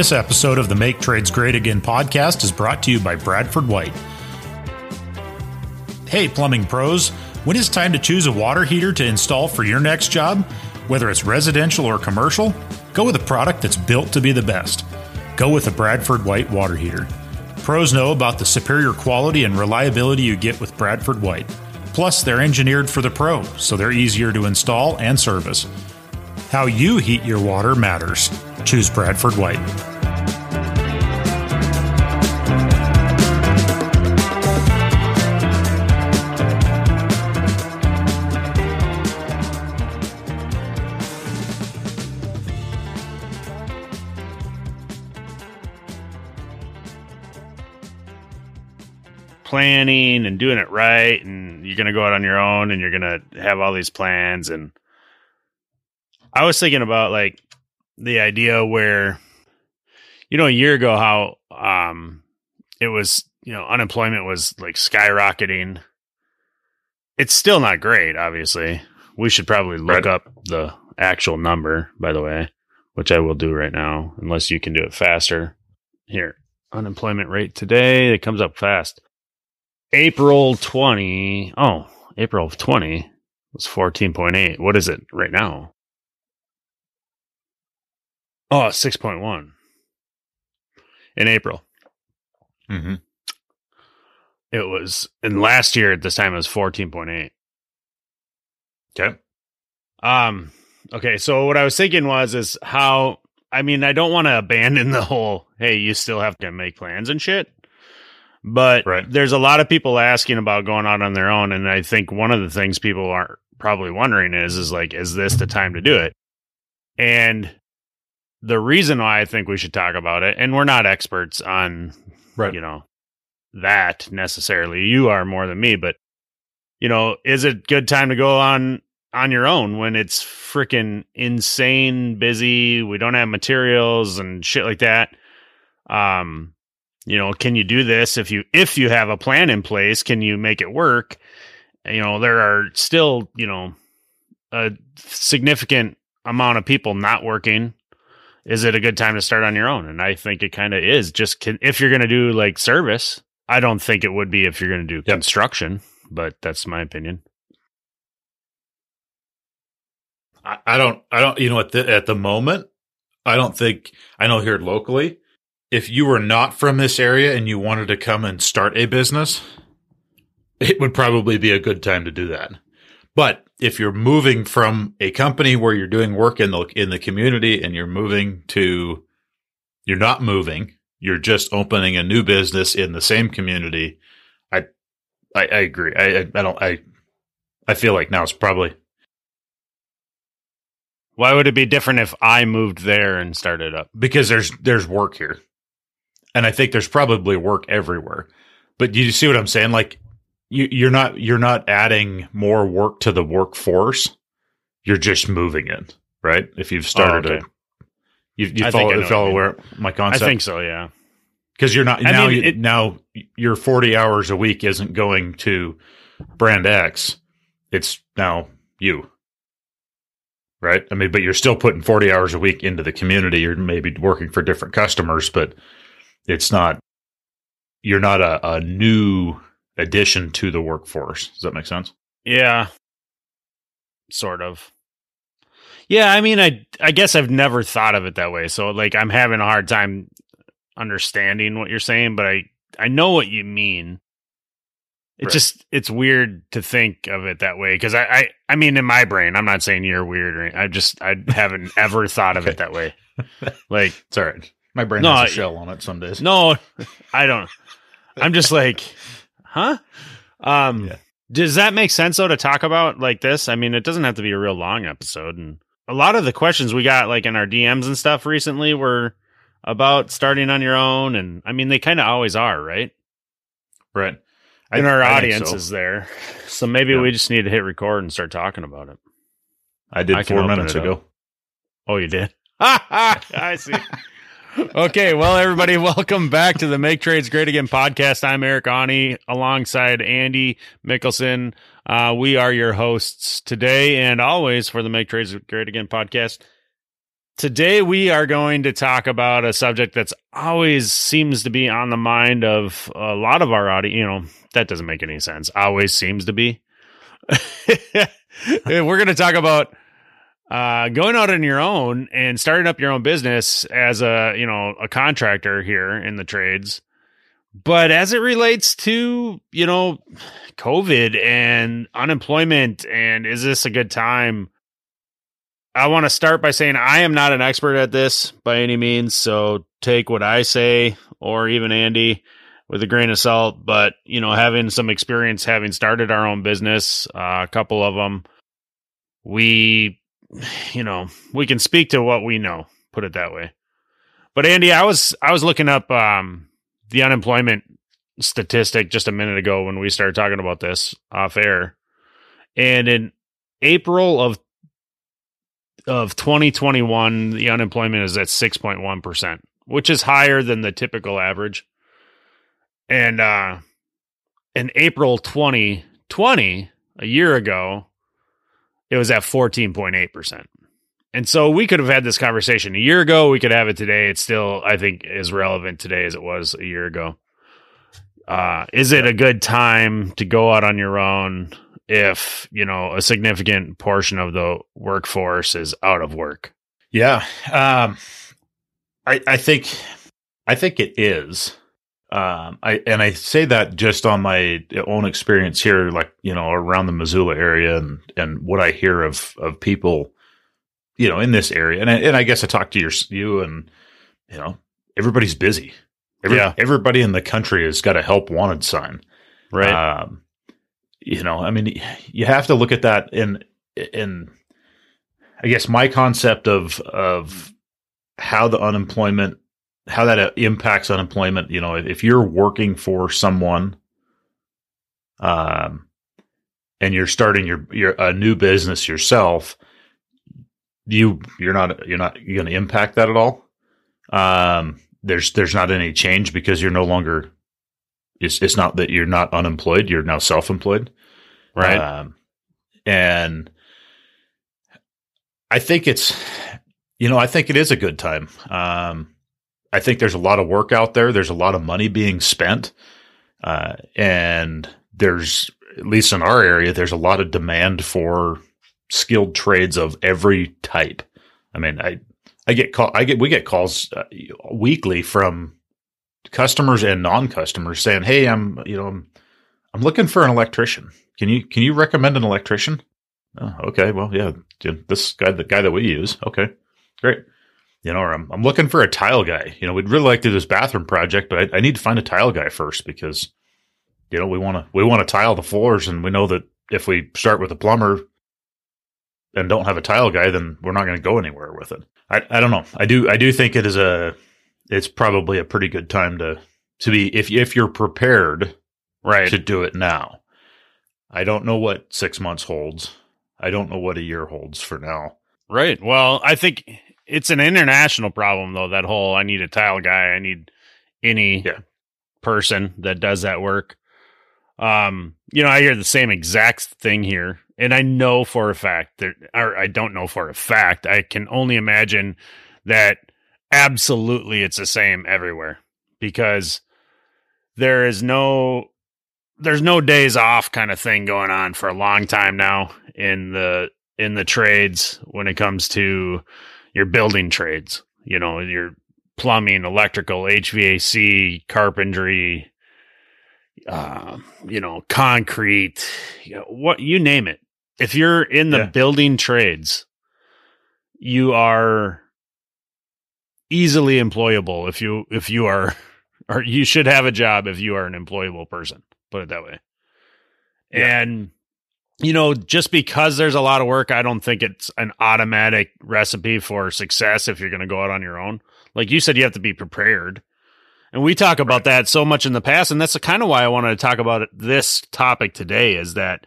This episode of the Make Trades Great Again podcast is brought to you by Bradford White. Hey, plumbing pros, when it's time to choose a water heater to install for your next job, whether it's residential or commercial, go with a product that's built to be the best. Go with a Bradford White water heater. Pros know about the superior quality and reliability you get with Bradford White. Plus, they're engineered for the pro, so they're easier to install and service. How you heat your water matters. Choose Bradford White. Planning and doing it right and you're going to go out on your own and you're going to have all these plans and I was thinking about like the idea where you know a year ago how um it was you know unemployment was like skyrocketing. It's still not great obviously. We should probably look Right. up the actual number by the way which I will do right now unless you can do it faster. Here unemployment rate today it comes up fast April 20 oh April of 20 was 14.8 what is it right now Oh, 6.1 in April. Mm-hmm. It was, and last year at this time it was 14.8. Okay. Um, okay. So what I was thinking was, is how, I mean, I don't want to abandon the whole, hey, you still have to make plans and shit. But Right. there's a lot of people asking about going out on their own. And I think one of the things people are probably wondering is, is like, is this the time to do it? And the reason why I think we should talk about it, and we're not experts on Right. you know that necessarily you are more than me but you know is it good time to go on on your own when it's freaking insane busy we don't have materials and shit like that um you know can you do this if you if you have a plan in place can you make it work you know there are still you know a significant amount of people not working is it a good time to start on your own? And I think it kind of is. Just can, if you're going to do like service, I don't think it would be if you're going to do construction, but that's my opinion. I, I don't. I don't. You know, at the at the moment, I don't think. I know here locally, if you were not from this area and you wanted to come and start a business, it would probably be a good time to do that. But if you're moving from a company where you're doing work in the in the community and you're moving to, you're not moving. You're just opening a new business in the same community. I, I, I agree. I, I, I don't. I, I feel like now it's probably Why would it be different if I moved there and started up? because there's there's work here, and I think there's probably work everywhere. But you see what I'm saying? Like you you're not you're not adding more work to the workforce. You're just moving it, right? If you've oh, started Oh, okay. a you, you follow, know follow where my concept. I think so. Yeah. because you're not I now mean, you, it- now your 40 hours a week isn't going to brand X. It's now you. Right? I mean, but you're still putting 40 hours a week into the community. You're maybe working for different customers, but it's not you're not a, a new addition to the workforce. Does that make sense? Yeah. Sort of. Yeah, I mean I I guess I've never thought of it that way. So like I'm having a hard time understanding what you're saying, but I I know what you mean. It Right. just it's weird to think of it that way because I, I I mean in my brain I'm not saying you're weird or I just I haven't ever thought of it that way. Like It's all right. My brain No, has a shell on it some days. no, I don't. I'm just like, huh? Um, Yeah. does that make sense though to talk about like this? I mean, it doesn't have to be a real long episode, and a lot of the questions we got like in our DMs and stuff recently were about starting on your own, and I mean, they kind of always are, right? Right. And I- our I audience so. is there, so maybe Yeah. we just need to hit record and start talking about it. I did I four minutes it up. ago. Oh, you did? I see. okay, well, everybody, welcome back to the Make Trades Great Again podcast. I'm Eric Aune alongside Andy Mickelson. Uh, we are your hosts today and always for the Make Trades Great Again podcast. Today we are going to talk about a subject that's always seems to be on the mind of a lot of our audience. You know, that doesn't make any sense. Always seems to be. We're going to talk about uh, going out on your own and starting up your own business as a you know a contractor here in the trades. But as it relates to you know COVID and unemployment and is this a good time? I want to start by saying I am not an expert at this by any means. So take what I say or even Andy with a grain of salt. But, you know, having some experience having started our own business, uh, a couple of them, we, you know, we can speak to what we know, put it that way. But Andy, I was, I was looking up, um, the unemployment statistic just a minute ago when we started talking about this off air. And in April of of 2021, the unemployment is at 6.1%, which is higher than the typical average. And uh, in April 2020, a year ago, it was at 14.8%. And so we could have had this conversation a year ago. We could have it today. It's still, I think, as relevant today as it was a year ago. Uh, is it a good time to go out on your own? if you know a significant portion of the workforce is out of work yeah um, I, I think i think it is um, I and I say that just on my own experience here, like you know, around the Missoula area, and and what I hear of of people, you know, in this area, and I, and I guess I talk to your you and you know, everybody's busy. Every, yeah, everybody in the country has got a help wanted sign, right? Um, you know, I mean, you have to look at that in in. I guess my concept of of how the unemployment how that uh, impacts unemployment. You know, if you're working for someone, um, and you're starting your your a new business yourself, you you're not you're not you're going to impact that at all. Um, there's there's not any change because you're no longer it's it's not that you're not unemployed; you're now self-employed, right? Um, and I think it's, you know, I think it is a good time. Um, I think there's a lot of work out there. There's a lot of money being spent, uh, and there's at least in our area, there's a lot of demand for skilled trades of every type. I mean, I I get call I get we get calls uh, weekly from customers and non-customers saying, "Hey, I'm you know I'm I'm looking for an electrician. Can you can you recommend an electrician?" Oh, okay, well, yeah, this guy, the guy that we use. Okay, great. You know, or I'm I'm looking for a tile guy. You know, we'd really like to do this bathroom project, but I, I need to find a tile guy first because you know we want to we want to tile the floors, and we know that if we start with a plumber and don't have a tile guy, then we're not going to go anywhere with it. I, I don't know. I do I do think it is a it's probably a pretty good time to to be if if you're prepared right to do it now. I don't know what 6 months holds. I don't know what a year holds for now. Right. Well, I think it's an international problem though that whole I need a tile guy, I need any yeah. person that does that work. Um, you know, I hear the same exact thing here, and I know for a fact that, or I don't know for a fact, I can only imagine that absolutely it's the same everywhere because there is no there's no days off kind of thing going on for a long time now in the in the trades when it comes to your building trades you know your plumbing electrical hvac carpentry uh, you know concrete you know, what you name it if you're in the yeah. building trades you are easily employable if you if you are or you should have a job if you are an employable person put it that way yeah. and you know just because there's a lot of work i don't think it's an automatic recipe for success if you're going to go out on your own like you said you have to be prepared and we talk about right. that so much in the past and that's kind of why i wanted to talk about this topic today is that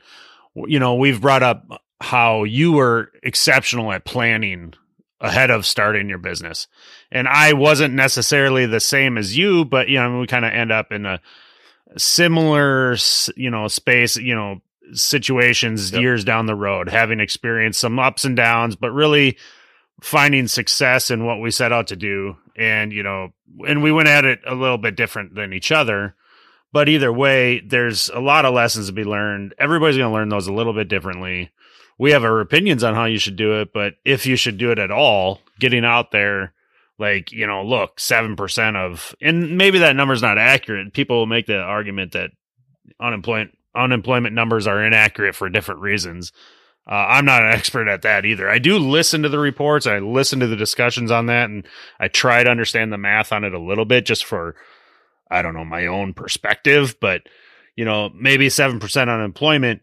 you know we've brought up how you were exceptional at planning ahead of starting your business. And I wasn't necessarily the same as you, but you know, we kind of end up in a similar, you know, space, you know, situations yep. years down the road, having experienced some ups and downs, but really finding success in what we set out to do. And you know and we went at it a little bit different than each other. But either way there's a lot of lessons to be learned. Everybody's going to learn those a little bit differently. We have our opinions on how you should do it but if you should do it at all getting out there like you know look 7% of and maybe that number's not accurate. People will make the argument that unemployment unemployment numbers are inaccurate for different reasons uh, I'm not an expert at that either. I do listen to the reports. I listen to the discussions on that, and I try to understand the math on it a little bit, just for I don't know my own perspective. But you know, maybe seven percent unemployment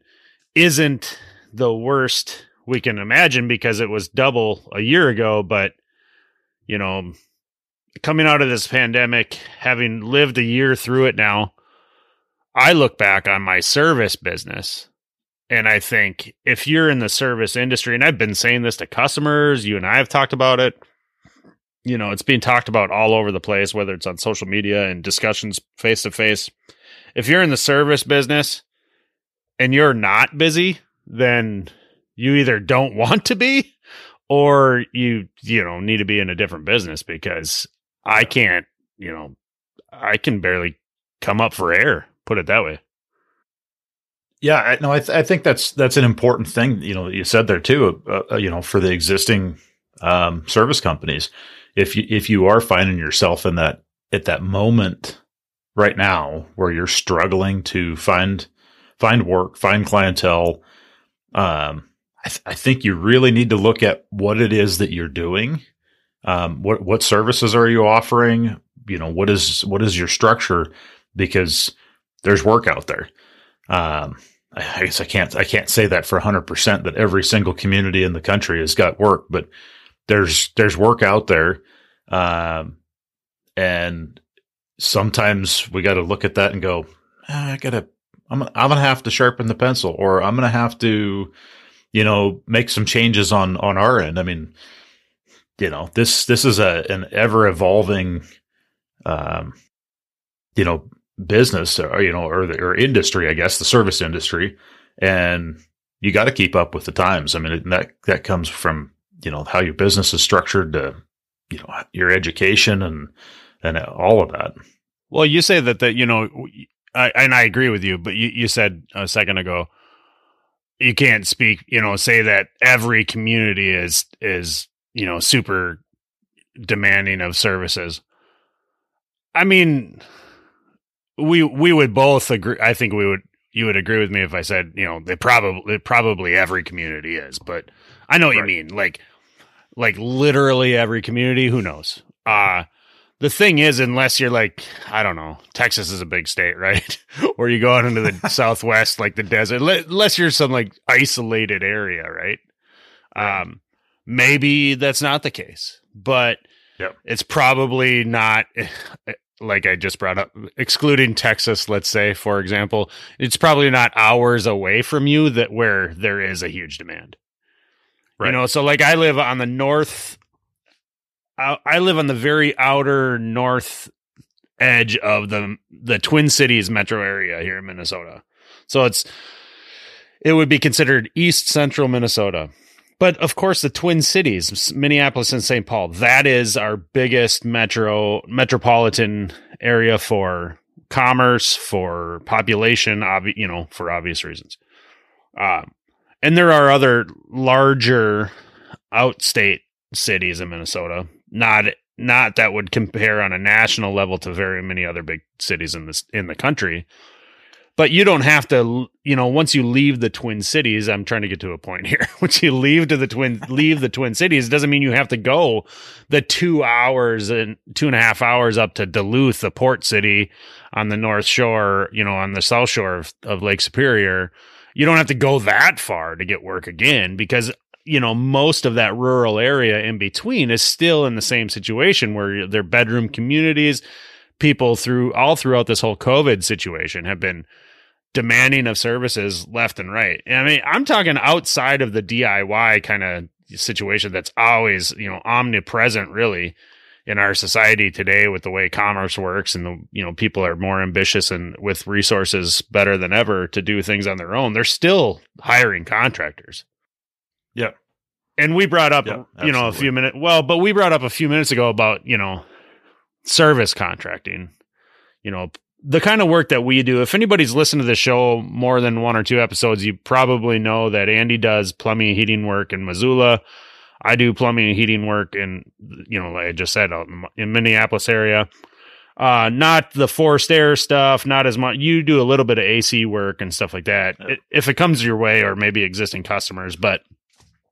isn't the worst we can imagine because it was double a year ago. But you know, coming out of this pandemic, having lived a year through it now, I look back on my service business and I think if you're in the service industry, and I've been saying this to customers, you and I have talked about it, you know, it's being talked about all over the place, whether it's on social media and discussions face to face. If you're in the service business and you're not busy, then you either don't want to be or you, you know, need to be in a different business because I can't, you know, I can barely come up for air, put it that way. Yeah, no, I, th- I think that's that's an important thing. You know, you said there too. Uh, uh, you know, for the existing um, service companies, if you if you are finding yourself in that at that moment right now where you're struggling to find find work, find clientele, um, I, th- I think you really need to look at what it is that you're doing. Um, what what services are you offering? You know, what is what is your structure? Because there's work out there. Um, I guess I can't I can't say that for hundred percent that every single community in the country has got work, but there's there's work out there, um, and sometimes we got to look at that and go, ah, I gotta I'm I'm gonna have to sharpen the pencil, or I'm gonna have to, you know, make some changes on on our end. I mean, you know this this is a an ever evolving, um, you know business or you know or the, or industry i guess the service industry and you got to keep up with the times. I mean that that comes from you know how your business is structured to you know your education and and all of that. Well you say that that you know I, and i agree with you but you, you said a second ago you can't speak you know say that every community is is you know super demanding of services. I mean we we would both agree. I think we would you would agree with me if I said you know they probably probably every community is, but I know what right. you mean. Like like literally every community. Who knows? Uh the thing is, unless you're like, I don't know, Texas is a big state, right? or you go out into the southwest, like the desert, unless you're some like isolated area, right? right. Um, maybe that's not the case, but yep. it's probably not like I just brought up, excluding Texas, let's say, for example, it's probably not hours away from you that where there is a huge demand. Right. You know, so like I live on the north, I live on the very outer north edge of the the Twin Cities metro area here in Minnesota. So it's it would be considered east central Minnesota. But of course, the Twin Cities, Minneapolis and St. Paul, that is our biggest metro metropolitan area for commerce, for population, obvi- you know, for obvious reasons. Um, and there are other larger outstate cities in Minnesota, not not that would compare on a national level to very many other big cities in this in the country but you don't have to you know once you leave the twin cities i'm trying to get to a point here. Once you leave to the twin leave the twin cities doesn't mean you have to go the two hours and two and a half hours up to duluth the port city on the north shore you know on the south shore of, of lake superior. You don't have to go that far to get work again because you know most of that rural area in between is still in the same situation where they're bedroom communities. People through all throughout this whole covid situation have been demanding of services left and right. I mean, I'm talking outside of the DIY kind of situation that's always, you know, omnipresent really in our society today with the way commerce works and the, you know, people are more ambitious and with resources better than ever to do things on their own. They're still hiring contractors. Yeah. and we brought up, Yeah, you know, a few minutes. Well, but we brought up a few minutes ago about you know, service contracting. You know, the kind of work that we do. If anybody's listened to the show more than one or two episodes, you probably know that Andy does plumbing and heating work in Missoula. I do plumbing and heating work in, you know, like I just said, in- in Minneapolis area. Uh, not the forced air stuff, not as much. You do a little bit of AC work and stuff like that, Yeah. if it comes your way, or maybe existing customers. But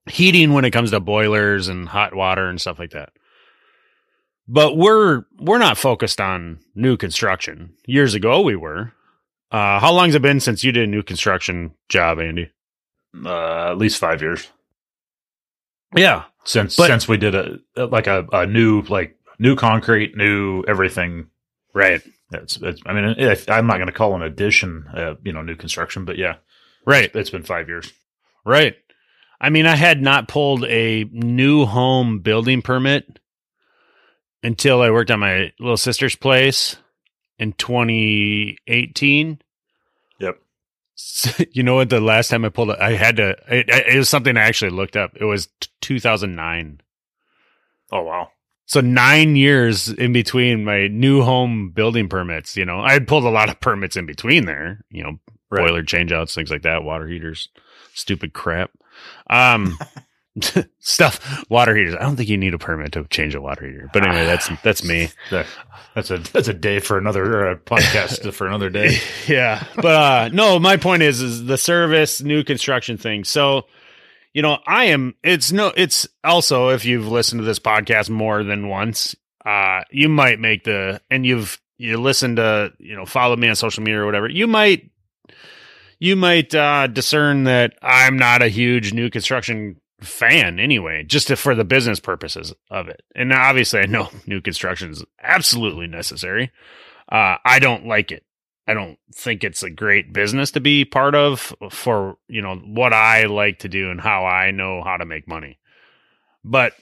heating when it comes to boilers and hot water and stuff like that. But we're we're not focused on new construction. Years ago, we were. Uh, how long's it been since you did a new construction job, Andy? Uh, at least five years Yeah, since But- since we did a like a, a new like new concrete, new everything. right, It's, it's I mean, it, I'm not going to call an addition, uh, you know, new construction, but yeah, right. it's been five years. Right. I mean, I had not pulled a new home building permit until I worked on my little sister's place in 2018. Yep. So, you know what? The last time I pulled it, I had to, it, it was something I actually looked up. It was t- 2009. Oh wow. So nine years in between my new home building permits, you know, I had pulled a lot of permits in between there, you know, Right. boiler changeouts, things like that, water heaters, stupid crap. Um, stuff, water heaters. I don't think you need a permit to change a water heater. But anyway, that's that's me. That's a that's a day for another podcast for another day. yeah. But uh no, my point is is the service new construction thing. So, you know, I am it's no it's also if you've listened to this podcast more than once, uh you might make the and you've you listen to, you know, follow me on social media or whatever. You might you might uh discern that I'm not a huge new construction fan anyway, just to, for the business purposes of it. And obviously I know new construction is absolutely necessary. Uh I don't like it. I don't think it's a great business to be part of for, you know, what I like to do and how I know how to make money. But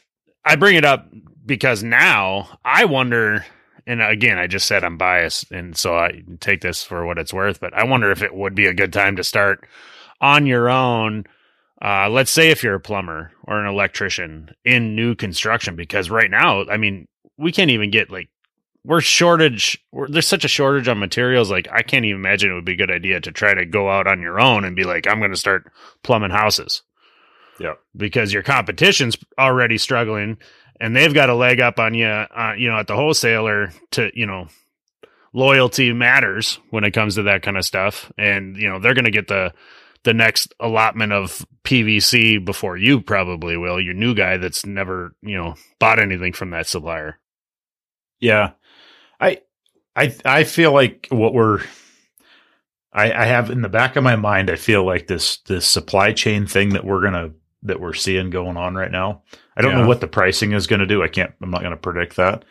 I bring it up because now I wonder and again, I just said I'm biased and so I take this for what it's worth, but I wonder if it would be a good time to start on your own uh, let's say if you're a plumber or an electrician in new construction, because right now, I mean, we can't even get like we're shortage. We're, there's such a shortage on materials. Like I can't even imagine it would be a good idea to try to go out on your own and be like, I'm going to start plumbing houses. Yeah. because your competition's already struggling, and they've got a leg up on you. Uh, you know, at the wholesaler to you know loyalty matters when it comes to that kind of stuff and you know they're going to get the the next allotment of PVC before you probably will your new guy that's never you know bought anything from that supplier Yeah, I, I, I feel like what we're, I, I have in the back of my mind. I feel like this this supply chain thing that we're gonna that we're seeing going on right now. I don't Yeah. know what the pricing is going to do. I can't. I'm not going to predict that.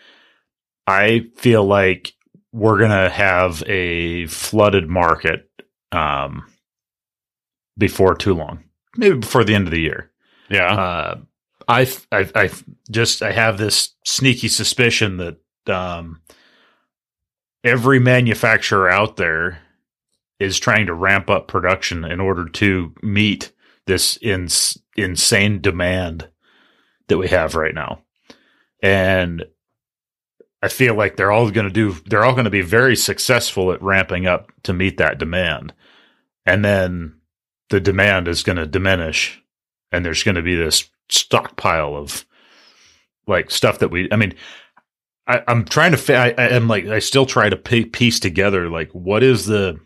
I feel like we're gonna have a flooded market um, before too long, maybe before the end of the year. yeah. Uh, I, I, I just I have this sneaky suspicion that um, every manufacturer out there is trying to ramp up production in order to meet this ins- insane demand that we have right now, and I feel like they're all going to do they're all going to be very successful at ramping up to meet that demand, and then the demand is going to diminish and there's going to be this stockpile of like stuff that we i mean I, i'm trying to I, am like i still try to pi- piece together like what is the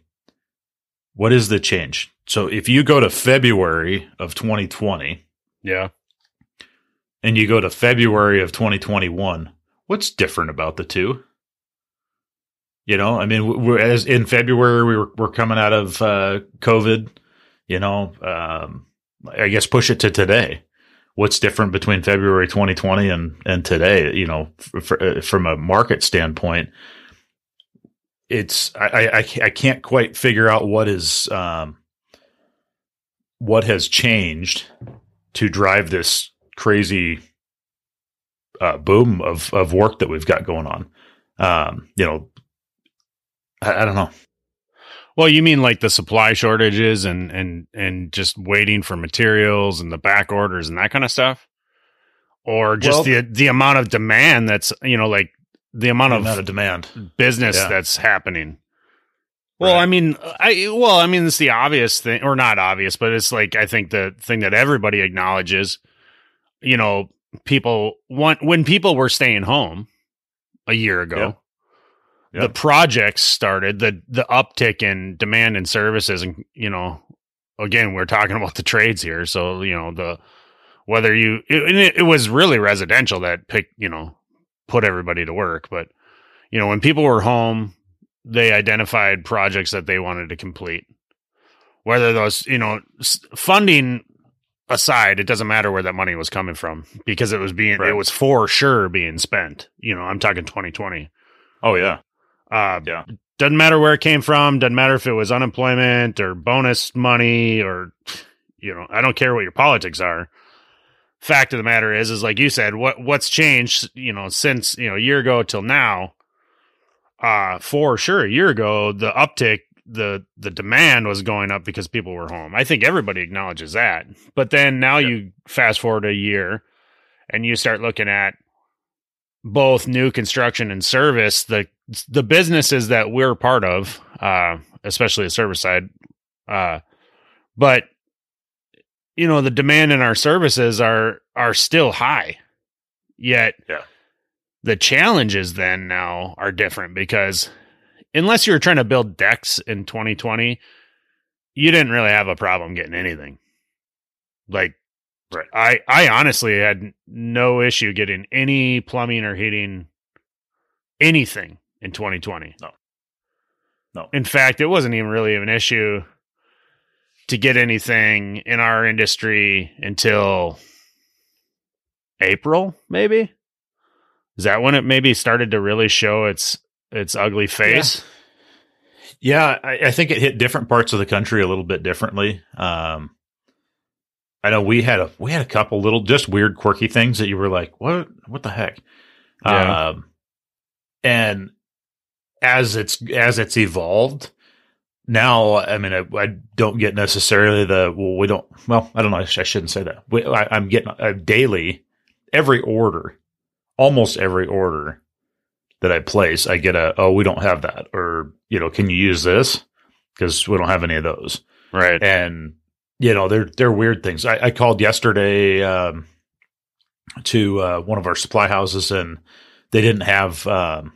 what is the change? So if you go to february of 2020 yeah. and you go to february of 2021 what's different about the two? You know i mean we're as in february we were, we're coming out of uh covid you know um i guess push it to today what's different between february 2020 and and today you know f- f- from a market standpoint it's I, I i I can't quite figure out what is um what has changed to drive this crazy uh, boom of of work that we've got going on. Um, you know, I, I don't know. Well, you mean like the supply shortages and and and just waiting for materials and the back orders and that kind of stuff, or just Well- the the amount of demand that's you know like the amount of amount of demand. business Yeah. that's happening. Well, Right. I mean, I well, I mean, it's the obvious thing, or not obvious, but it's like I think the thing that everybody acknowledges. You know, people want when people were staying home a year ago. Yeah. The projects started the the uptick in demand and services, and you know, again, we're talking about the trades here, so you know the whether you it, it was really residential that picked you know put everybody to work, but you know when people were home they identified projects that they wanted to complete. Whether those, you know, funding aside, it doesn't matter where that money was coming from because it was being, Right. it was for sure being spent. You know, I'm talking 2020. Oh yeah, Uh, Yeah. Doesn't matter where it came from. Doesn't matter if it was unemployment or bonus money or, you know, I don't care what your politics are. Fact of the matter is, is like you said, what what's changed, you know, since you know a year ago till now. Uh, for sure, a year ago, the uptick, the the demand was going up because people were home. I think everybody acknowledges that. But then now you fast forward a year, and you start looking at both new construction and service the the businesses that we're part of uh especially the service side uh but you know the demand in our services are are still high yet Yeah. the challenges then now are different because unless you were trying to build decks in 2020 you didn't really have a problem getting anything like Right. I I honestly had no issue getting any plumbing or heating anything in 2020. No. No. In fact, it wasn't even really an issue to get anything in our industry until April, maybe. Is that when it maybe started to really show its its ugly face? yeah. I, I think it hit different parts of the country a little bit differently. Um, I know we had a we had a couple little just weird quirky things that you were like, what what the heck? Yeah. Um, and as it's as it's evolved, now I mean I, I don't get necessarily the well we don't well I don't know I, sh- I shouldn't say that we, I, I'm getting uh, daily every order almost every order that I place I get a oh we don't have that or you know can you use this because we don't have any of those Right. and you know they're they're weird things. I, I called yesterday um, to uh, one of our supply houses, and they didn't have. Um,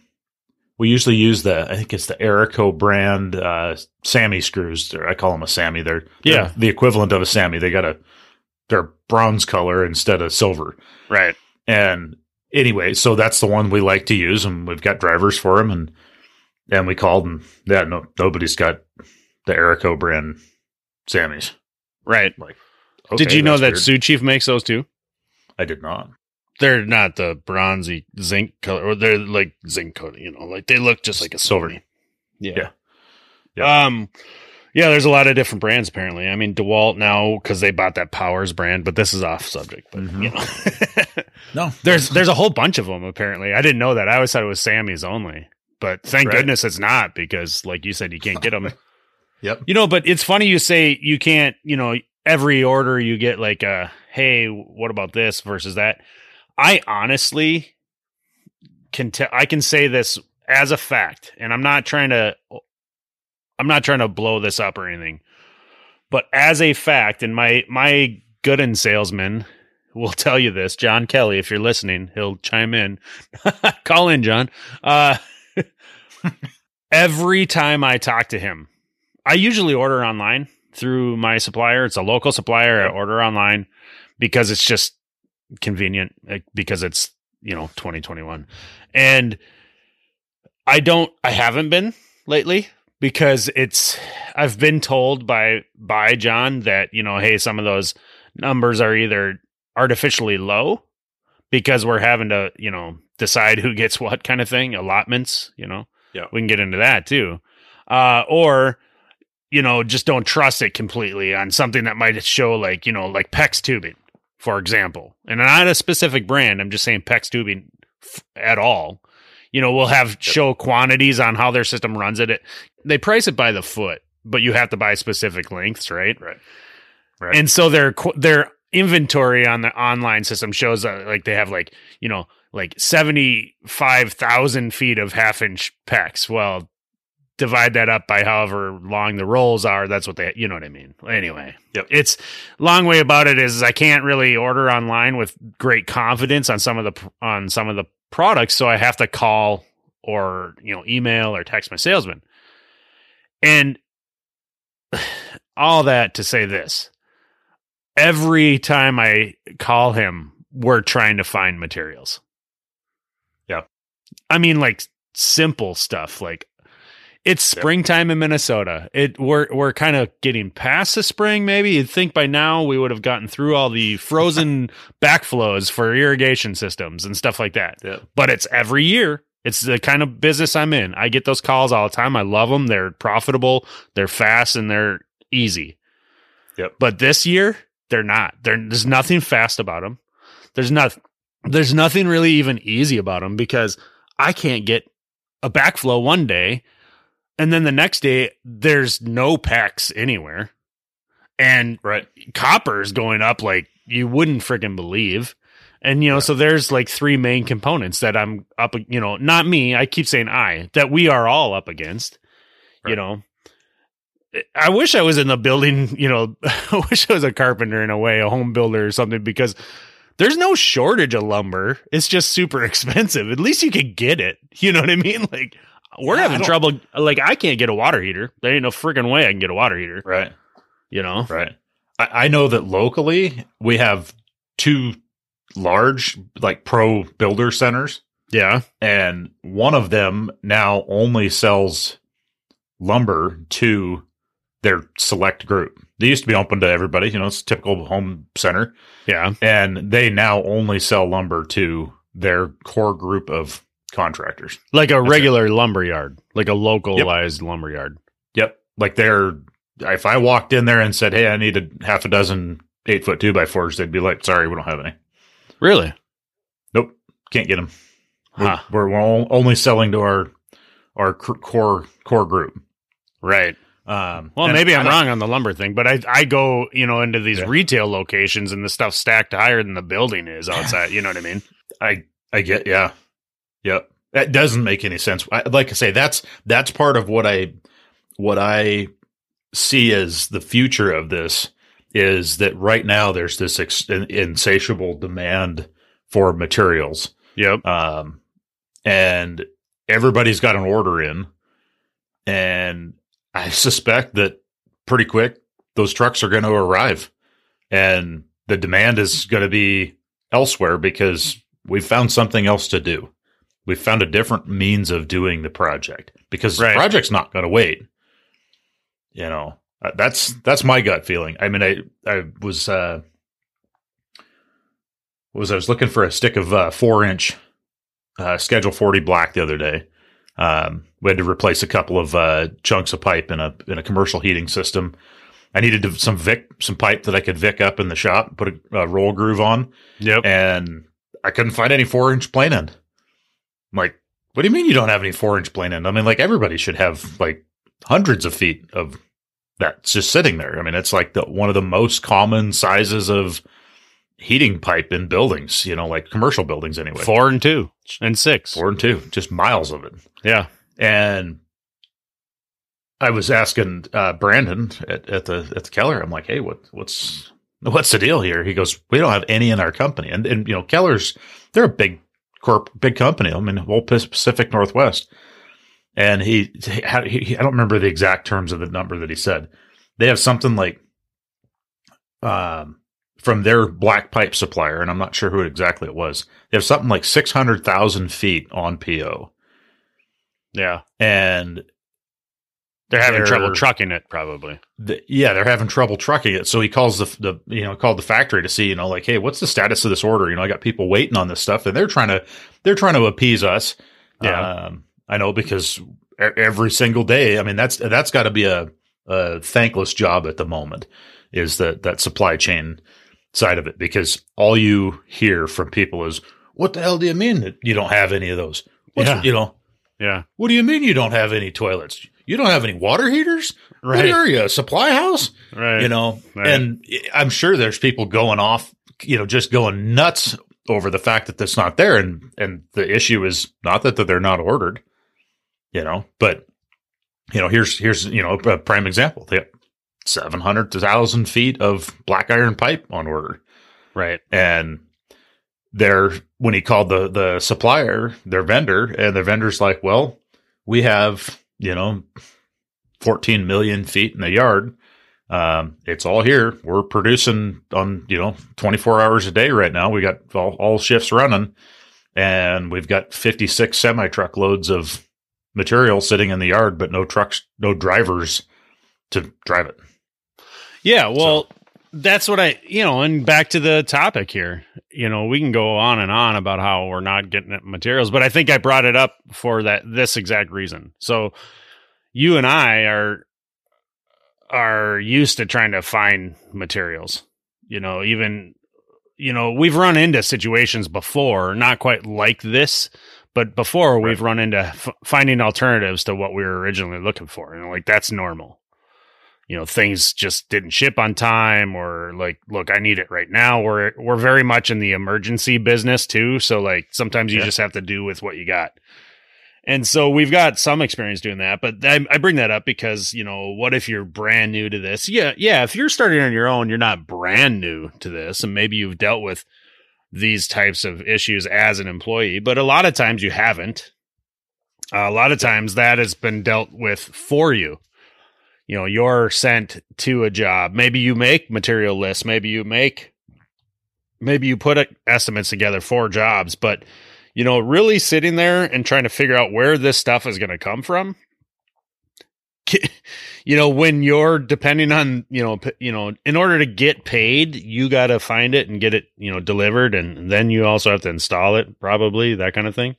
we usually use the I think it's the Erico brand uh, Sammy screws. I call them a Sammy. They're, they're Yeah. the equivalent of a Sammy. They got a they're bronze color instead of silver. Right. And anyway, so that's the one we like to use, and we've got drivers for them. And and we called, and yeah, no, nobody's got the Erico brand Sammys. Right. Like, Did you know that weird. Sioux Chief makes those too? I did not. They're not the bronzy zinc color, or they're like zinc color. You know, like they look just like a silver. Yeah. Yeah. Yeah. Um. Yeah, there's a lot of different brands apparently. I mean, DeWalt now because they bought that Powers brand, but this is off subject. But Mhm. you know, No, there's there's a whole bunch of them apparently. I didn't know that. I always thought it was Sammy's only, but thank Right. goodness it's not because, like you said, you can't get them. Yep. You know, but it's funny you say you can't, you know, every order you get like a hey, what about this versus that. I honestly can tell I can say this as a fact, and I'm not trying to I'm not trying to blow this up or anything. But as a fact, and my my good and salesman will tell you this, John Kelly, if you're listening, he'll chime in. Call in, John. Uh every time I talk to him, I usually order online through my supplier. It's a local supplier. I order online because it's just convenient because it's, you know, 2021. And I don't, I haven't been lately because it's, I've been told by, by John that, you know, hey, some of those numbers are either artificially low because we're having to, you know, decide who gets what kind of thing, allotments, you know. Yeah. We can get into that too. Uh, or, you know, just don't trust it completely on something that might show like, you know, like PEX tubing, for example. And not a specific brand. I'm just saying PEX tubing f- at all. You know, we'll have show quantities on how their system runs it. it. They price it by the foot. but you have to buy specific lengths, right? Right. Right. And so their their inventory on the online system shows uh, like they have like you know like seventy five thousand feet of half inch PEX. Well, divide that up by however long the rolls are. That's what they, you know what I mean. Anyway, Yep. it's long way about it is I can't really order online with great confidence on some of the on some of the products, so I have to call or you know email or text my salesman. And all that to say this every time I call him, we're trying to find materials. Yeah. I mean, like simple stuff. Like it's springtime in Minnesota. It we're we're kind of getting past the spring. Maybe you'd think by now we would have gotten through all the frozen backflows for irrigation systems and stuff like that. Yeah. But it's every year. It's the kind of business I'm in. I get those calls all the time. I love them. They're profitable. They're fast and they're easy. Yep. But this year, they're not. There- there's nothing fast about them. There's not. There's nothing really even easy about them because I can't get a backflow one day, and then the next day there's no packs anywhere, and Right. copper's going up like you wouldn't freaking believe. And you know, Yeah. so there's like three main components that I'm up, you know, not me, I keep saying I, that we are all up against. You know, I wish I was in the building, you know, I wish I was a carpenter in a way, a home builder or something because there's no shortage of lumber. It's just super expensive. At least you could get it. You know what I mean? Like we're Yeah, having trouble like I can't get a water heater. There ain't no freaking way I can get a water heater, Right. you know? Right. I, I know that locally we have two large like pro builder centers Yeah. and one of them now only sells lumber to their select group. They used to be open to everybody, you know, it's a typical home center, Yeah. and they now only sell lumber to their core group of contractors. Like a That's regular lumber yard, like a localized lumber yard. Yep. Like they're if I walked in there and said, "Hey, I need a half a dozen eight foot two by fours," they'd be like, "Sorry, we don't have any. Really? Nope, can't get them. We're, Huh. we're, we're only selling to our our core core group." Right. Um, Well, maybe I'm wrong on the lumber thing, but I I go, you know, into these Yeah. retail locations and the stuff stacked higher than the building is outside. You know what I mean? I I get yeah, yep. That doesn't make any sense. I, like I say, that's that's part of what I what I see as the future of this is that right now there's this ex- insatiable demand for materials, Yep. um, and everybody's got an order in, and I suspect that pretty quick those trucks are going to arrive, and the demand is going to be elsewhere because we've found something else to do. We've found a different means of doing the project because Right. the project's not going to wait. You know, uh, that's that's my gut feeling. I mean, I I was uh was I was looking for a stick of uh, four inch uh, Schedule forty black the other day. Um, we had to replace a couple of uh, chunks of pipe in a in a commercial heating system. I needed to, some Vic some pipe that I could Vic up in the shop, put a, a roll groove on, Yep. and I couldn't find any four inch plain end. I'm like, what do you mean you don't have any four inch plain end? I mean, like everybody should have like hundreds of feet of that's just sitting there. I mean, it's like the one of the most common sizes of heating pipe in buildings, you know, like commercial buildings anyway. Four and two and six. Four and two, just miles of it. Yeah. And I was asking uh, Brandon at, at the at the Keller. I'm like, hey, what what's what's the deal here? He goes, we don't have any in our company, and and you know, Keller's they're a big corp, big company. I mean, whole Pacific Northwest. And he, he, he, I don't remember the exact terms of the number that he said. They have something like, um, from their black pipe supplier, and I'm not sure who exactly it was. They have something like six hundred thousand feet on PO, Yeah. and They're having They're- trouble trucking it, probably. the, yeah, they're having trouble trucking it. So he calls the the you know called the factory to see you know like hey what's the status of this order? You know I got people waiting on this stuff and they're trying to they're trying to appease us. Yeah. um, I know because every single day. I mean that's that's got to be a, a thankless job at the moment is that that supply chain side of it because all you hear from people is what the hell do you mean that you don't have any of those? What's, Yeah. You know Yeah. what do you mean you don't have any toilets? You don't have any water heaters? Right. What are you, a supply house? Right. You know, Right. and I'm sure there's people going off, you know, just going nuts over the fact that that's not there. And, and the issue is not that, that they're not ordered, you know, but, you know, here's, here's, you know, a prime example. They have 700,000 feet of black iron pipe on order. right. And they're, when he called the, the supplier, their vendor, and the vendor's like, well, we have, you know, 14 million feet in the yard. Um, it's all here. We're producing on, you know, 24 hours a day right now. We got all, all shifts running and we've got 56 semi truck loads of material sitting in the yard, but no trucks, no drivers to drive it. Yeah, well, that's what I, you know, and back to the topic here. You know, we can go on and on about how we're not getting materials, but I think I brought it up for that this exact reason. So you and I are are used to trying to find materials. You know, even you know, we've run into situations before, not quite like this, but before we've run into f- finding alternatives to what we were originally looking for. And like that's normal you know things just didn't ship on time or like look i need it right now. We're we're very much in the emergency business too. So like sometimes you Yeah. just have to do with what you got. And so we've got some experience doing that but I, I bring that up because you know what if you're brand new to this? Yeah yeah if you're starting on your own you're not brand new to this and maybe you've dealt with these types of issues as an employee but a lot of times you haven't. A lot of times that has been dealt with for you you know you're sent to a job. Maybe you make material lists. Maybe you make maybe you put uh, estimates together for jobs. But you know really sitting there and trying to figure out where this stuff is going to come from you know when you're depending on you know you know in order to get paid you got to find it and get it you know delivered. And then you also have to install it probably that kind of thing.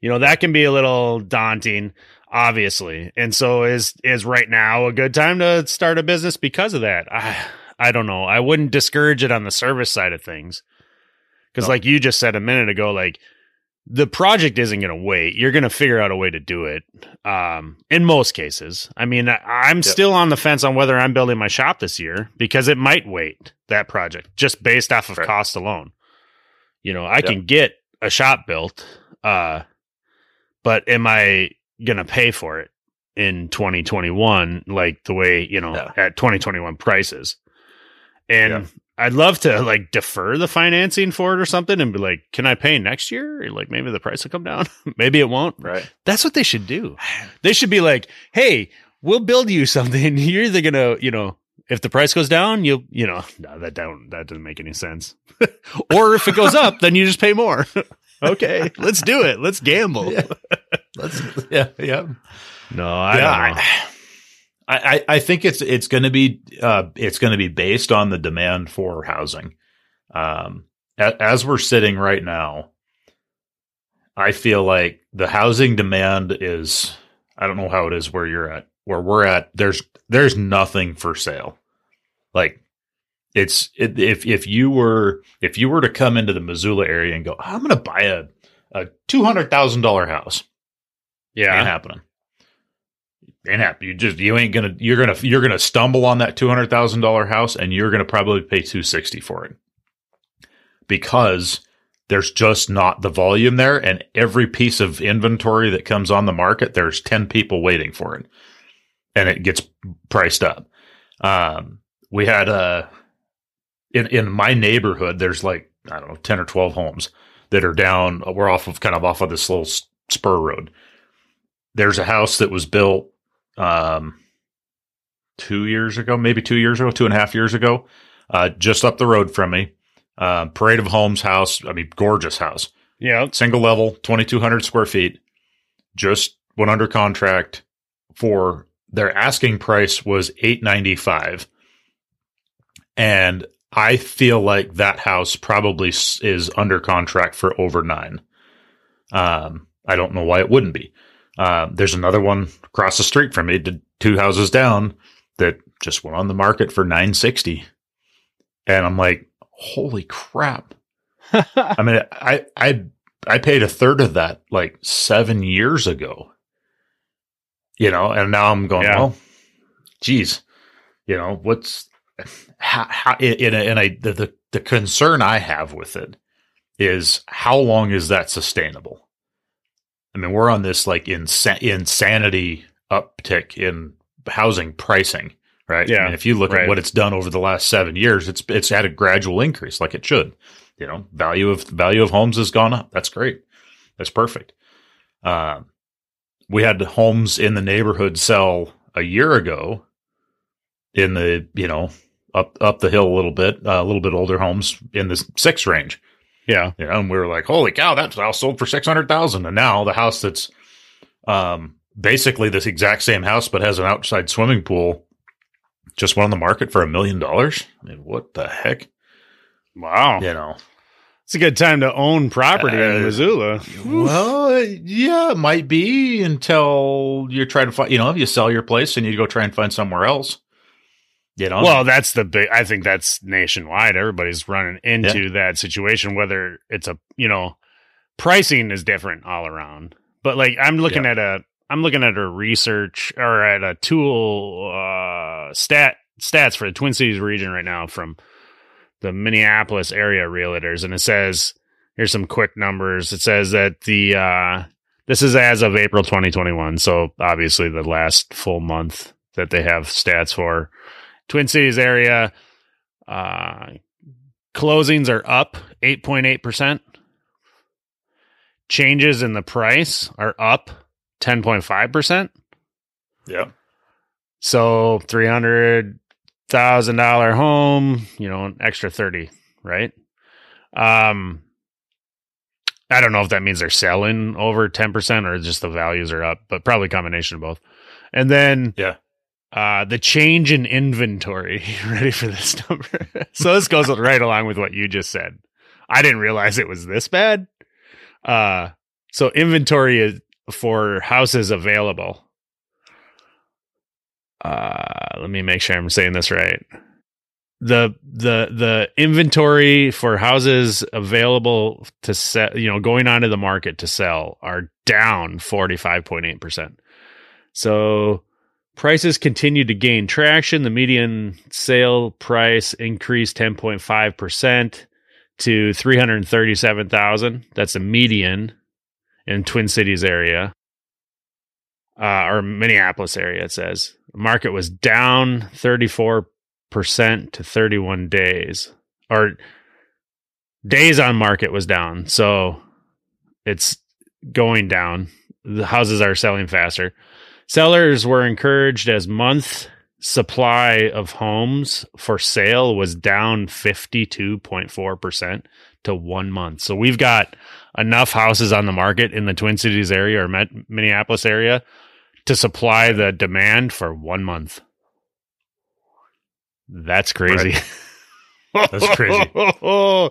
You know that can be a little daunting obviously. And so is is right now a good time to start a business because of that? I i don't know. I wouldn't discourage it on the service side of things. Because No. like you just said a minute ago like the project isn't going to wait. You're going to figure out a way to do it um in most cases. I mean I, i'm still on the fence on whether i'm building my shop this year because it might wait that project just based off of Right. cost alone. You know i Yep. can get a shop built uh but am I gonna pay for it in 2021 like the way you know Yeah. at 2021 prices? And Yeah. I'd love to like defer the financing for it or something and be like, can I pay next year? Or, like maybe the price will come down. maybe it won't. Right. That's what they should do. They should be like, hey, we'll build you something. You're either gonna, you know, if the price goes down, you'll, you know, no, that don't that doesn't make any sense. or if it goes up, then you just pay more. okay, let's do it. Let's gamble. Yeah. Let's, yeah. Yeah. No, I yeah, don't know. I, I, I think it's it's going to be uh, it's going to be based on the demand for housing. Um, a- as we're sitting right now, I feel like the housing demand is I don't know how it is where you're at. Where we're at, there's there's nothing for sale. Like it's it, if if you were if you were to come into the Missoula area and go, I'm going to buy a a two hundred thousand dollar house, ain't happening. Ain't happening. You just you ain't gonna you're gonna you're gonna stumble on that two hundred thousand dollar house and you're gonna probably pay two sixty for it because there's just not the volume there, and every piece of inventory that comes on the market, there's ten people waiting for it, and it gets priced up. Um, we had a in in my neighborhood. There's like I don't know ten or twelve homes that are down. We're off of kind of off of this little spur road. There's a house that was built um, two years ago, maybe two years ago, two and a half years ago, uh, just up the road from me. Uh, Parade of Homes house. I mean, gorgeous house, yeah. single level, 2,200 square feet. Just went under contract for their asking price was 895 and I feel like that house probably is under contract for over nine. Um, I don't know why it wouldn't be. Uh, there's another one across the street from me, two houses down, that just went on the market for 960. And I'm like, holy crap. I mean, I, I, I paid a third of that like seven years ago. You know, and now I'm going, Yeah. well, geez, you know, what's how, how in a, in a the, the the concern I have with it is how long is that sustainable? I mean, we're on this like insa- insanity uptick in housing pricing, right? Yeah, I mean, if you look right. at what it's done over the last seven years, it's it's had a gradual increase, like it should. You know, value of value of homes has gone up. That's great. That's perfect. Um, we had homes in the neighborhood sell a year ago in the you know up up the hill a little bit, uh, a little bit older homes in the six range. Yeah. You know, and we were like, "Holy cow, that house sold for six hundred thousand! And now the house that's um, basically this exact same house but has an outside swimming pool just went on the market for a million dollars. I mean, what the heck? Wow. You know, It's a good time to own property in Uh, Missoula. well, yeah, it might be until you're trying to find. You know, if you sell your place and you go try and find somewhere else. You know, Well, that's the big. I think that's nationwide. Everybody's running into that situation. Whether it's a you know, pricing is different all around. But like, I'm looking at a, I'm looking at a research or at a tool uh, stat stats for the Twin Cities region right now from the Minneapolis area realtors, and it says here's some quick numbers. It says that the uh, this is as of April 2021, so obviously the last full month that they have stats for. Twin Cities area uh, closings are up 8.8%. Changes in the price are up 10.5%. yeah, So $300,000 home, you know, an extra 30, right? Um I don't know if that means they're selling over 10% or just the values are up, but probably a combination of both. And then Yeah. Uh the change in inventory. Ready for this number? so this goes right along with what you just said. I didn't realize it was this bad. Uh so inventory is for houses available uh let me make sure i'm saying this right the the the inventory for houses available to sell you know going onto the market to sell are down 45.8% so prices continue to gain traction the median sale price increased 10.5% to 337,000 that's a median in twin cities area uh, or Minneapolis area, it says. Market was down 34% to 31 days. Or days on market was down. So it's going down. The houses are selling faster. Sellers were encouraged as month supply of homes for sale was down 52.4% to one month. So we've got enough houses on the market in the Twin Cities area or Met- Minneapolis area to supply the demand for one month. That's crazy. That's crazy.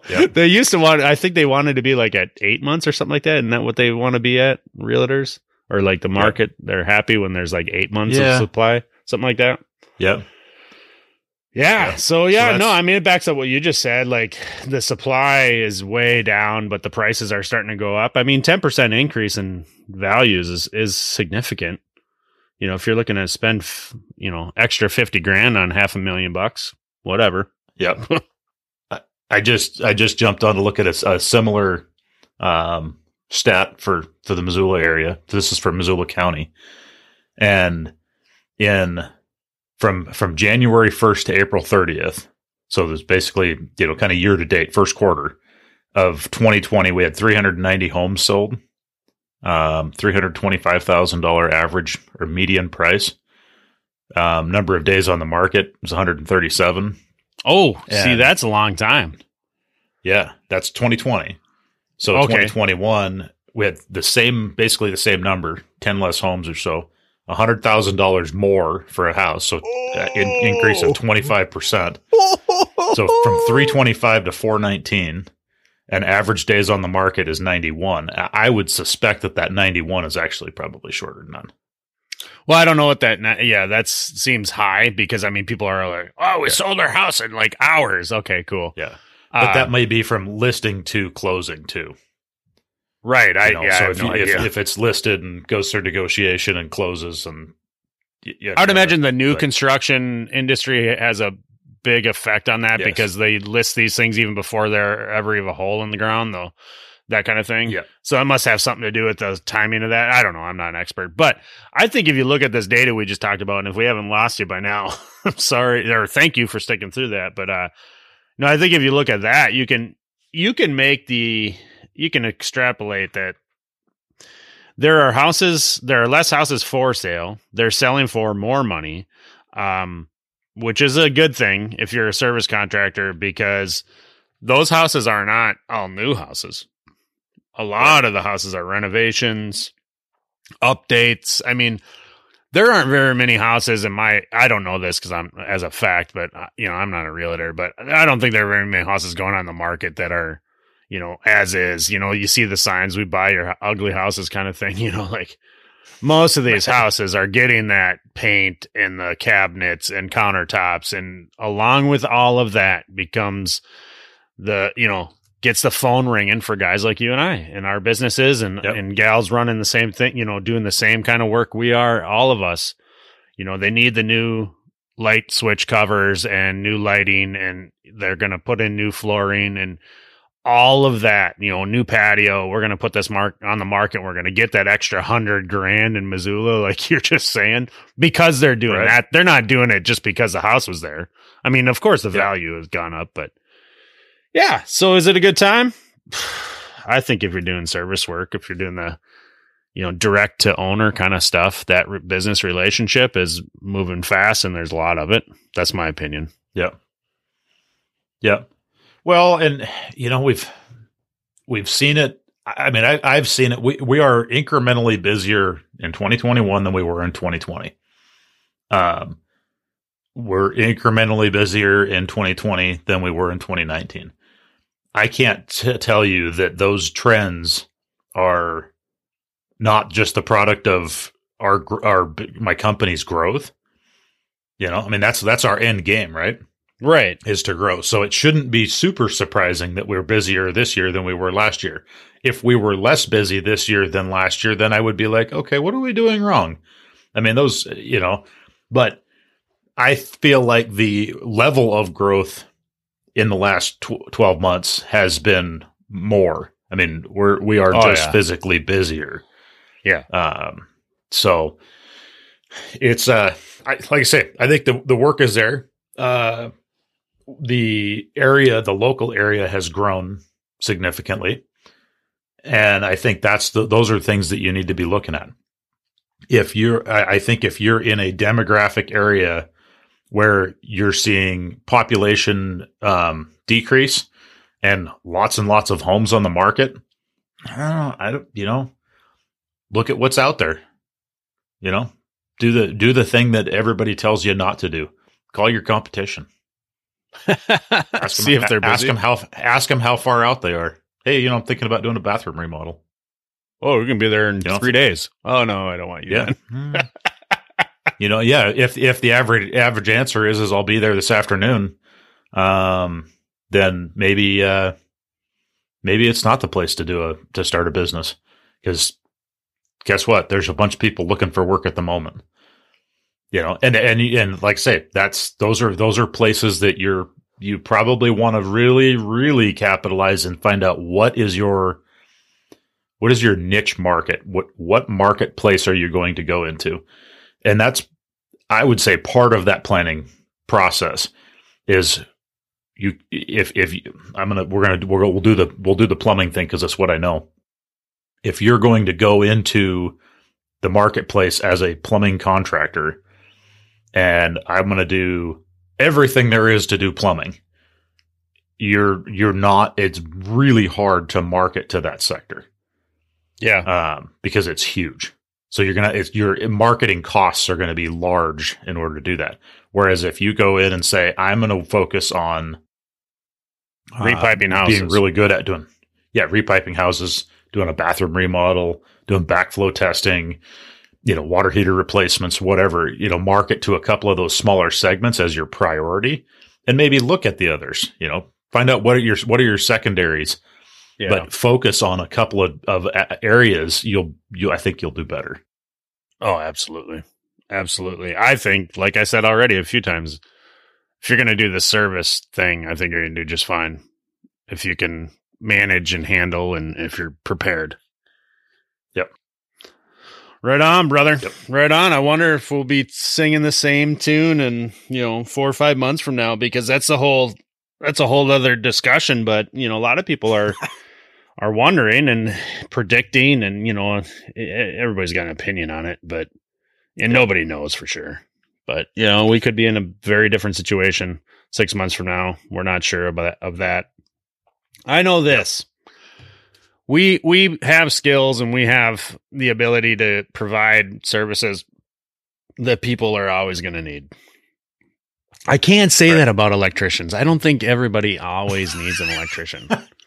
Yep. They used to want, I think they wanted to be like at eight months or something like that. Isn't that what they want to be at, realtors? Or like the market, they're happy when there's like eight months Yeah. of supply, something like that. yeah, Yeah. Yeah. So yeah, So no, I mean it backs up what you just said. Like the supply is way down, but the prices are starting to go up. I mean, ten percent increase in values is is significant. You know, if you're looking to spend, f- you know, extra fifty grand on half a million bucks, whatever. Yep. I- I just I just jumped on to look at a similar um, stat for for the Missoula area. This is for Missoula County, and in from from January first to April thirtieth. So there's basically you know kind of year to date first quarter of 2020. We had 390 homes sold, um, 325 thousand dollar average or median price. Um, number of days on the market was 137. Oh, see, that's a long time. Yeah, that's 2020. So Okay. 2021, we had the same, basically the same number, 10 less homes or so, $100,000 more for a house. So uh, in, increase of 25%. So from 325 to 419 and average days on the market is 91. I I would suspect that that 91 is actually probably shorter than none. Well, I don't know what that. Yeah, that seems high because I mean, people are like, "Oh, we Yeah. sold our house in like hours." Okay, cool. Yeah. But Uh, that may be from listing to closing too. right. I You know, yeah, so have if, no you, if, idea. if it's listed and goes through negotiation and closes and y- you I would imagine the new but- construction industry has a big effect on that Yes. because they list these things even before there ever even a hole in the ground, though. That kind of thing. Yeah. So it must have something to do with the timing of that. I don't know. I'm not an expert, but I think if you look at this data we just talked about, and if we haven't lost you by now, I'm sorry or thank you for sticking through that. But uh, no, I think if you look at that, you can you can make the you can extrapolate that there are houses there are less houses for sale. They're selling for more money um which is a good thing if you're a service contractor because those houses are not all new houses. A lot of the houses are renovations updates. I mean there aren't very many houses in my i don't know this because i'm as a fact but uh, you know i'm not a realtor but i don't think there are very many houses going on the market that are you know as is. You know you see the signs we buy your ugly houses kind of thing you know like most of these houses are getting that paint and the cabinets and countertops and along with all of that becomes the you know gets the phone ringing for guys like you and I and our businesses and Yep. and gals running the same thing you know doing the same kind of work we are all of us you know they need the new light switch covers and new lighting and they're going to put in new flooring and all of that, you know, new patio. We're going to put this mark on the market. We're going to get that extra hundred grand in Missoula, like you're just saying, because they're doing Right. that. They're not doing it just because the house was there. I mean, of course, the Yeah. value has gone up, but yeah. So is it a good time? I think if you're doing service work, if you're doing the, you know, direct to owner kind of stuff, that re- business relationship is moving fast and there's a lot of it. That's my opinion. Yeah. Yeah. Well, and you know, we've we've seen it. I mean, I, I've seen it. We we are incrementally busier in 2021 than we were in 2020. Um, we're incrementally busier in 2020 than we were in 2019. I can't t- tell you that those trends are not just the product of our our my company's growth. You know, I mean that's that's our end game, right? Right. is to grow. So it shouldn't be super surprising that we're busier this year than we were last year. If we were less busy this year than last year, then I would be like, okay, what are we doing wrong? I mean, those, you know, but I feel like the level of growth in the last tw- 12 months has been more. I mean, we're, we are Oh, just yeah. physically busier. Yeah. Um, so it's, uh, I, like I say, I think the, the work is there. Uh, the area, the local area has grown significantly. And I think that's the, those are things that you need to be looking at. If you're, I, I think if you're in a demographic area where you're seeing population um, decrease and lots and lots of homes on the market, I don't know, I don't, you know, look at what's out there. You know, do the do the thing that everybody tells you not to do. Call your competition. Ask See them, if they're busy. ask them how ask them how far out they are. Hey, you know, I'm thinking about doing a bathroom remodel. Oh, we're gonna be there in You don't three days. Oh no, I don't want you. Yeah. you know, yeah. If if the average average answer is is I'll be there this afternoon, um, then maybe uh, maybe it's not the place to do a to start a business because guess what? There's a bunch of people looking for work at the moment. You know, and and and like I say, that's those are those are places that you're you probably want to really really capitalize and find out what is your what is your niche market? What what marketplace are you going to go into? And that's I would say part of that planning process is you if if you, I'm gonna we're gonna we're, we'll do the we'll do the plumbing thing because that's what I know. If you're going to go into the marketplace as a plumbing contractor, and I'm going to do everything there is to do plumbing, you're you're not. It's really hard to market to that sector yeah. um, because it's huge. So you're gonna it's, your marketing costs are going to be large in order to do that. Whereas if you go in and say I'm going to focus on uh, Repiping houses. being really good at doing yeah repiping houses, doing a bathroom remodel, doing backflow testing, you know water heater replacements, whatever. You know, market to a couple of those smaller segments as your priority, and maybe look at the others. You know, find out what are your what are your secondaries yeah. but focus on a couple of, of uh, areas you'll you I think you'll do better. oh, absolutely, absolutely. I think, like I said already a few times, if you're going to do the service thing, I think you're going to do just fine. If you can manage and handle, and if you're prepared. Yep. Right on, brother. Yep. Right on. I wonder if we'll be singing the same tune and you know four or five months from now because that's the whole that's a whole other discussion. But you know, a lot of people are are wondering and predicting, and you know, everybody's got an opinion on it, but and nobody knows for sure. But you know, we could be in a very different situation six months from now. We're not sure about of that. I know this. We we have skills and we have the ability to provide services that people are always going to need. I can't say right. that about electricians. I don't think everybody always needs an electrician.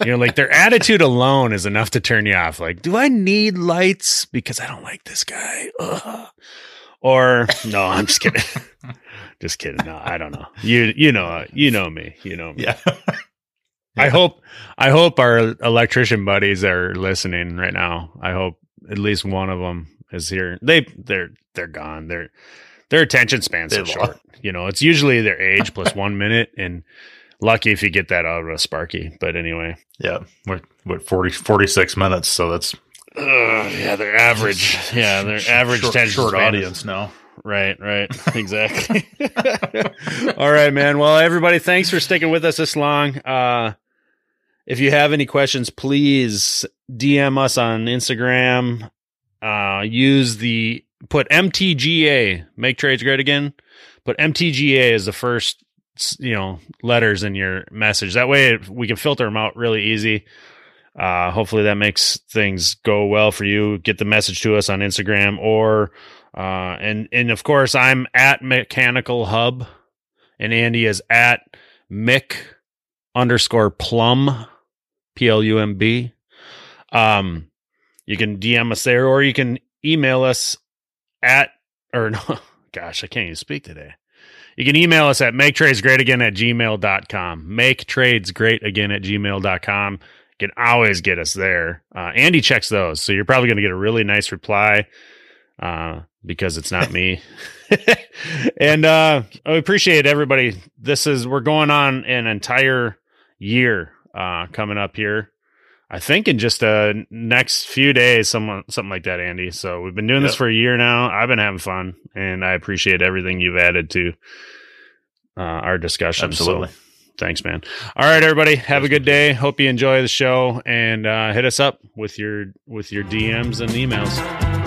you know, like their attitude alone is enough to turn you off. Like, do I need lights because I don't like this guy? Ugh. Or no, I'm just kidding. just kidding. No, I don't know. You you know you know me. You know me. Yeah. I hope I hope our electrician buddies are listening right now. I hope at least one of them is here. They they're they're gone. They're their attention spans so short. You know, it's usually their age plus one minute, and lucky if you get that out of a Sparky. But anyway, yeah, what what 40, 46 minutes. So that's yeah, their average. Yeah, their average short, short audience now. Right, right. Exactly. All right, man. Well, everybody, thanks for sticking with us this long. Uh, if you have any questions, please DM us on Instagram. Uh, use the put MTGA, make trades great again. Put MTGA as the first, you know, letters in your message. That way we can filter them out really easy. Uh, hopefully that makes things go well for you. Get the message to us on Instagram or, uh, and, and of course I'm at mechanical hub and Andy is at Mick underscore plum P L U M B. Um, you can DM us there, or you can email us at or no, gosh, I can't even speak today. You can email us at make trades great again at gmail.com. Make trades great again at gmail.com. You can always get us there. Uh, Andy checks those. So you're probably going to get a really nice reply uh, because it's not me. and uh, I appreciate everybody. This is, we're going on an entire year uh, coming up here. I think in just a next few days, something something like that, Andy. So we've been doing yep. this for a year now. I've been having fun, and I appreciate everything you've added to uh, our discussion. Absolutely. So, thanks, man. All right, everybody, have a good day. Hope you enjoy the show, and uh, hit us up with your with your DMs and emails.